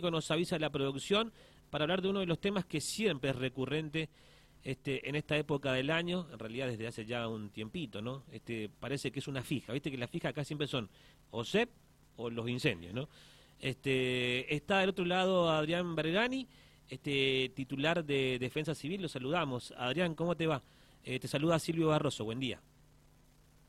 nos avisa la producción para hablar de uno de los temas que siempre es recurrente este, en esta época del año, en realidad desde hace ya un tiempito, ¿no? Este, parece que es una fija, viste que las fijas acá siempre son o CEP o los incendios, ¿no? Este, está del otro lado Adrián Bergani, este, titular de Defensa Civil, lo saludamos. Adrián, ¿cómo te va? Eh, te saluda Silvio Barroso, buen día.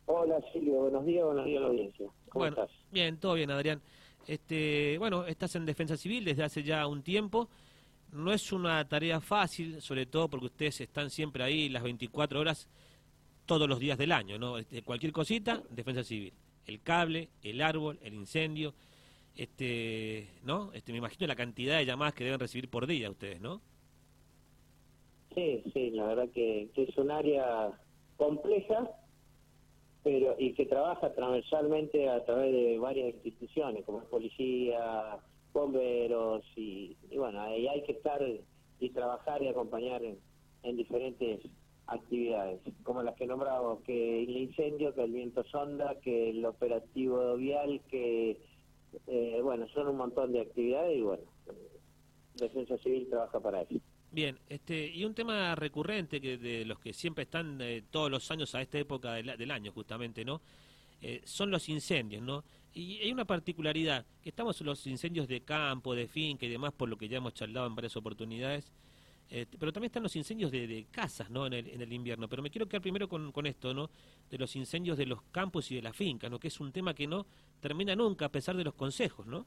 Hola Silvio, buenos días, buenos días a la audiencia. ¿Cómo estás? Bien, todo bien Adrián. Este, bueno, estás en Defensa Civil desde hace ya un tiempo. No es una tarea fácil, sobre todo porque ustedes están siempre ahí las 24 horas todos los días del año, ¿no? Este, cualquier cosita, Defensa Civil. El cable, el árbol, el incendio, este, ¿no? Este, me imagino la cantidad de llamadas que deben recibir por día ustedes, ¿no? Sí, sí, la verdad que es un área compleja, pero y que trabaja transversalmente a través de varias instituciones, como policía, bomberos, y, bueno, ahí hay que estar y trabajar y acompañar en, diferentes actividades, como las que nombramos, que el incendio, que el viento sonda, que el operativo vial, que, eh, bueno, son un montón de actividades y bueno, Defensa Civil trabaja para eso. Bien, este, y un tema recurrente que de los que siempre están eh, todos los años a esta época del, año, justamente, ¿no? Eh, son los incendios, ¿no? Y hay una particularidad, que estamos en los incendios de campo, de finca y demás, por lo que ya hemos charlado en varias oportunidades, eh, pero también están los incendios de, casas, ¿no? En el, en el, invierno. Pero me quiero quedar primero con, con esto, ¿no? De los incendios de los campos y de las fincas, ¿no? Que es un tema que no termina nunca a pesar de los consejos, ¿no?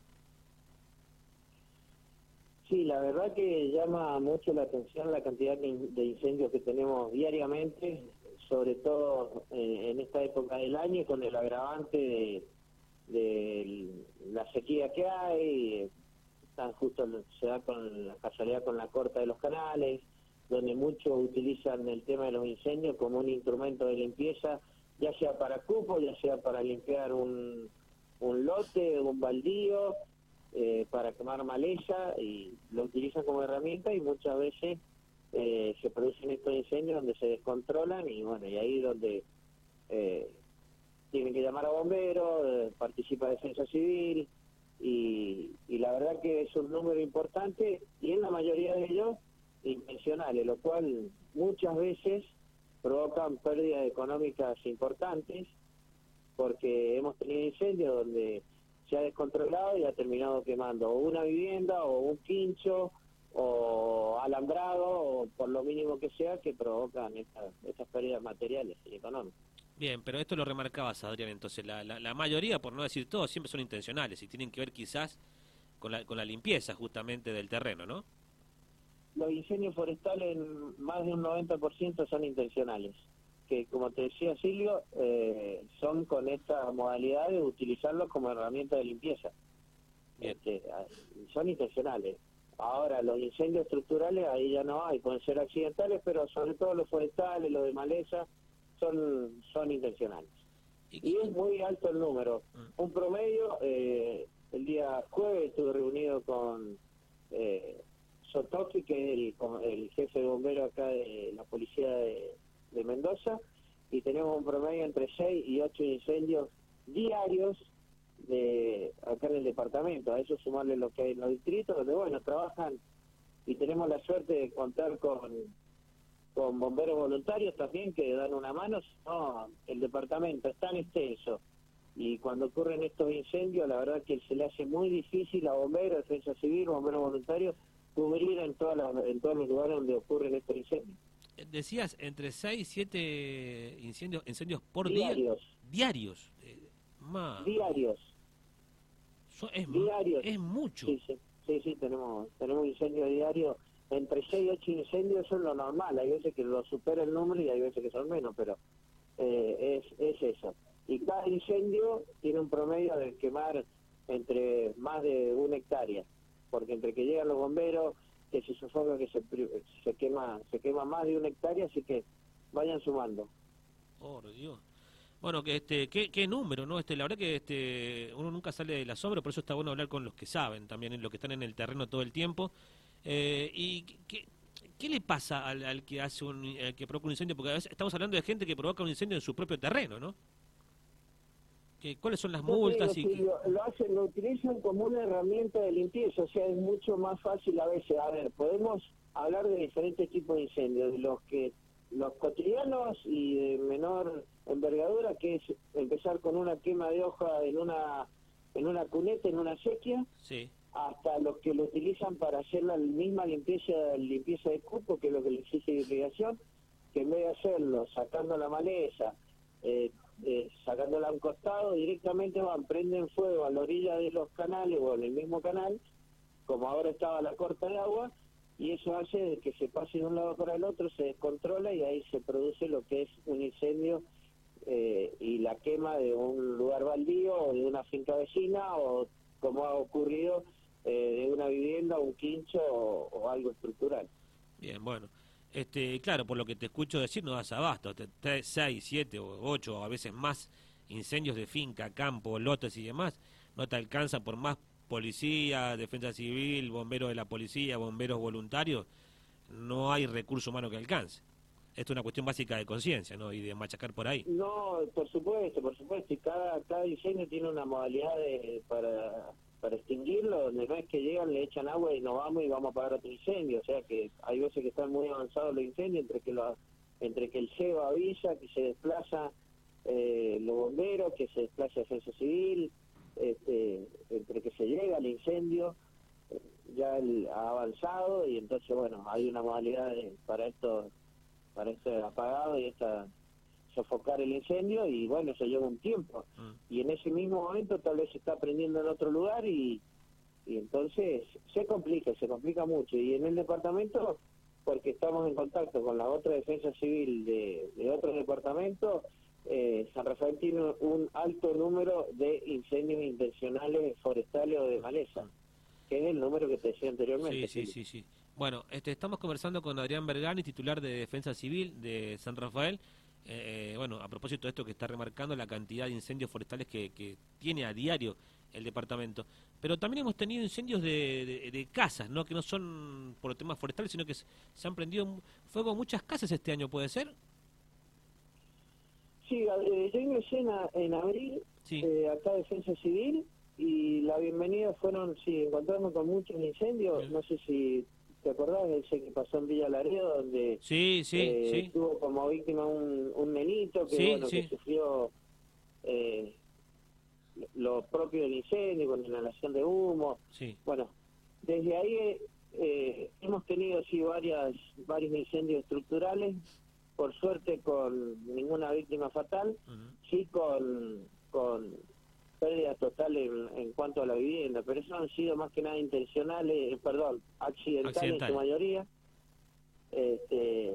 Sí, la verdad que llama mucho la atención la cantidad de incendios que tenemos diariamente, sobre todo eh, en esta época del año con el agravante de, la sequía que hay, están justo se da con la casualidad con la corta de los canales, donde muchos utilizan el tema de los incendios como un instrumento de limpieza, ya sea para cupo, ya sea para limpiar un, un lote, un baldío, eh, para quemar maleza y lo utilizan como herramienta y muchas veces eh, se producen estos incendios donde se descontrolan y bueno, y ahí donde eh, tienen que llamar a bomberos, participa Defensa Civil y, y la verdad que es un número importante y en la mayoría de ellos intencionales, lo cual muchas veces provocan pérdidas económicas importantes porque hemos tenido incendios donde se ha descontrolado y ha terminado quemando una vivienda o un quincho o alambrado o por lo mínimo que sea que provocan estas pérdidas materiales y económicas. Bien, pero esto lo remarcabas, Adrián, entonces la, la, mayoría, por no decir todo, siempre son intencionales y tienen que ver quizás con la, con la limpieza justamente del terreno, ¿no? Los incendios forestales, más de un 90% son intencionales que, como te decía Silvio, eh, son con esta modalidad de utilizarlos como herramienta de limpieza. Este, son intencionales. Ahora, los incendios estructurales ahí ya no hay, pueden ser accidentales, pero sobre todo los forestales, los de maleza, son, son intencionales. Y es muy alto el número. Mm. Un promedio, eh, el día jueves estuve reunido con eh, Sotoki, que es el, el jefe de bombero acá de la policía de, de Mendoza y tenemos un promedio entre 6 y 8 incendios diarios de acá en el departamento. A eso sumarle lo que hay en los distritos, donde bueno, trabajan y tenemos la suerte de contar con, con bomberos voluntarios también que dan una mano. No, el departamento es tan extenso y cuando ocurren estos incendios, la verdad que se le hace muy difícil a bomberos, defensa civil, bomberos voluntarios, cubrir en, todas en todos los lugares donde ocurren estos incendios decías entre 6 y 7 incendios, incendios por Diarios. día. Diarios. Eh, Diarios. es, es mucho. Sí, sí, sí, tenemos, tenemos incendios diarios. Entre 6 y 8 incendios son lo normal. Hay veces que lo supera el número y hay veces que son menos, pero eh, es, es eso. Y cada incendio tiene un promedio de quemar entre más de una hectárea, porque entre que llegan los bomberos, que se sofoca que se, se quema se quema más de una hectárea, así que vayan sumando. Oh, Dios. Bueno, que este, qué, qué número, ¿no? Este, la verdad que este, uno nunca sale de la sombra, por eso está bueno hablar con los que saben también, los que están en el terreno todo el tiempo. Eh, ¿Y qué, qué le pasa al, que hace un, que provoca un incendio? Porque estamos hablando de gente que provoca un incendio en su propio terreno, ¿no? ¿Cuáles son las multas? y lo, hacen, lo utilizan como una herramienta de limpieza, o sea, es mucho más fácil a veces. A ver, podemos hablar de diferentes tipos de incendios, de los que los cotidianos y de menor envergadura, que es empezar con una quema de hoja en una en una cuneta, en una sequía, hasta los que lo utilizan para hacer la misma limpieza limpieza de cupo, que es lo que le exige irrigación, que en vez de hacerlo sacando la maleza, eh, eh, sacándola a un costado, directamente van, prenden fuego a la orilla de los canales o en el mismo canal, como ahora estaba la corta de agua, y eso hace que se pase de un lado para el otro, se descontrola y ahí se produce lo que es un incendio eh, y la quema de un lugar baldío o de una finca vecina o como ha ocurrido eh, de una vivienda, un quincho o, algo estructural. Bien, bueno. Este, claro, por lo que te escucho decir, no das abasto. seis, siete o ocho, o a veces más incendios de finca, campo, lotes y demás. No te alcanza por más policía, defensa civil, bomberos de la policía, bomberos voluntarios. No hay recurso humano que alcance. Esto es una cuestión básica de conciencia, ¿no? Y de machacar por ahí. No, por supuesto, por supuesto. Y cada, cada incendio tiene una modalidad de, para para extinguirlo, donde no es que llegan, le echan agua y nos vamos y vamos a apagar otro incendio. O sea que hay veces que están muy avanzados los incendios, entre que lo, entre que el CEO avisa, que se desplaza eh, los bomberos, que se desplaza defensa civil, este, entre que se llega al incendio, ya ha avanzado y entonces bueno, hay una modalidad para esto, para este apagado y esta sofocar el incendio y bueno, eso lleva un tiempo. Mm. Y en ese mismo momento tal vez se está prendiendo en otro lugar y, y entonces se complica, se complica mucho. Y en el departamento, porque estamos en contacto con la otra defensa civil de, de otro departamento, eh, San Rafael tiene un alto número de incendios intencionales forestales o de maleza, que es el número que te decía anteriormente. Sí, sí, sí, sí. Bueno, este, estamos conversando con Adrián Bergani, titular de Defensa Civil de San Rafael. Eh, bueno, a propósito de esto que está remarcando la cantidad de incendios forestales que, tiene a diario el departamento. Pero también hemos tenido incendios de, casas, ¿no? Que no son por temas forestales, sino que se, han prendido fuego en muchas casas este año, ¿puede ser? Sí, eh, yo ingresé en, abril, eh, acá Defensa Civil, y la bienvenida fueron, sí, encontrarnos con muchos incendios, no sé si ¿Te acordás de ese que pasó en Villa Laredo, donde sí, sí, eh, tuvo como víctima un, un nenito que, bueno, que sufrió eh, lo propio del incendio con inhalación de humo? Bueno, desde ahí eh, hemos tenido sí varias varios incendios estructurales, por suerte con ninguna víctima fatal, sí con, con pérdida total en, cuanto a la vivienda, pero eso han sido más que nada intencionales, eh, perdón, accidentales en su mayoría. Este,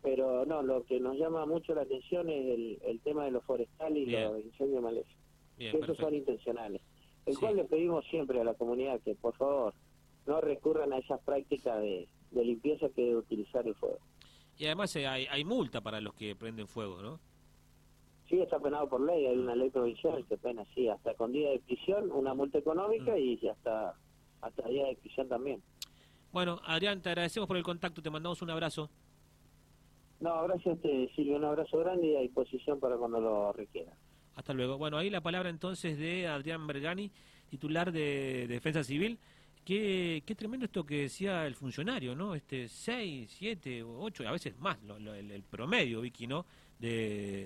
pero no, lo que nos llama mucho la atención es el, tema de los forestales y los incendios malezos. Esos son intencionales. El cual le pedimos siempre a la comunidad que por favor no recurran a esas prácticas de, limpieza que de utilizar el fuego. Y además eh, hay, hay multa para los que prenden fuego, ¿no? Sí, está penado por ley, hay una ley provincial que pena, sí, hasta con día de prisión, una multa económica mm. y hasta, hasta día de prisión también. Bueno, Adrián, te agradecemos por el contacto, te mandamos un abrazo. No, gracias, te, Silvio, un abrazo grande y a disposición para cuando lo requiera. Hasta luego. Bueno, ahí la palabra entonces de Adrián Bergani, titular de, Defensa Civil. Qué, qué, tremendo esto que decía el funcionario, ¿no? Este 6, 7, 8, a veces más, el, el, promedio, Vicky, ¿no? De,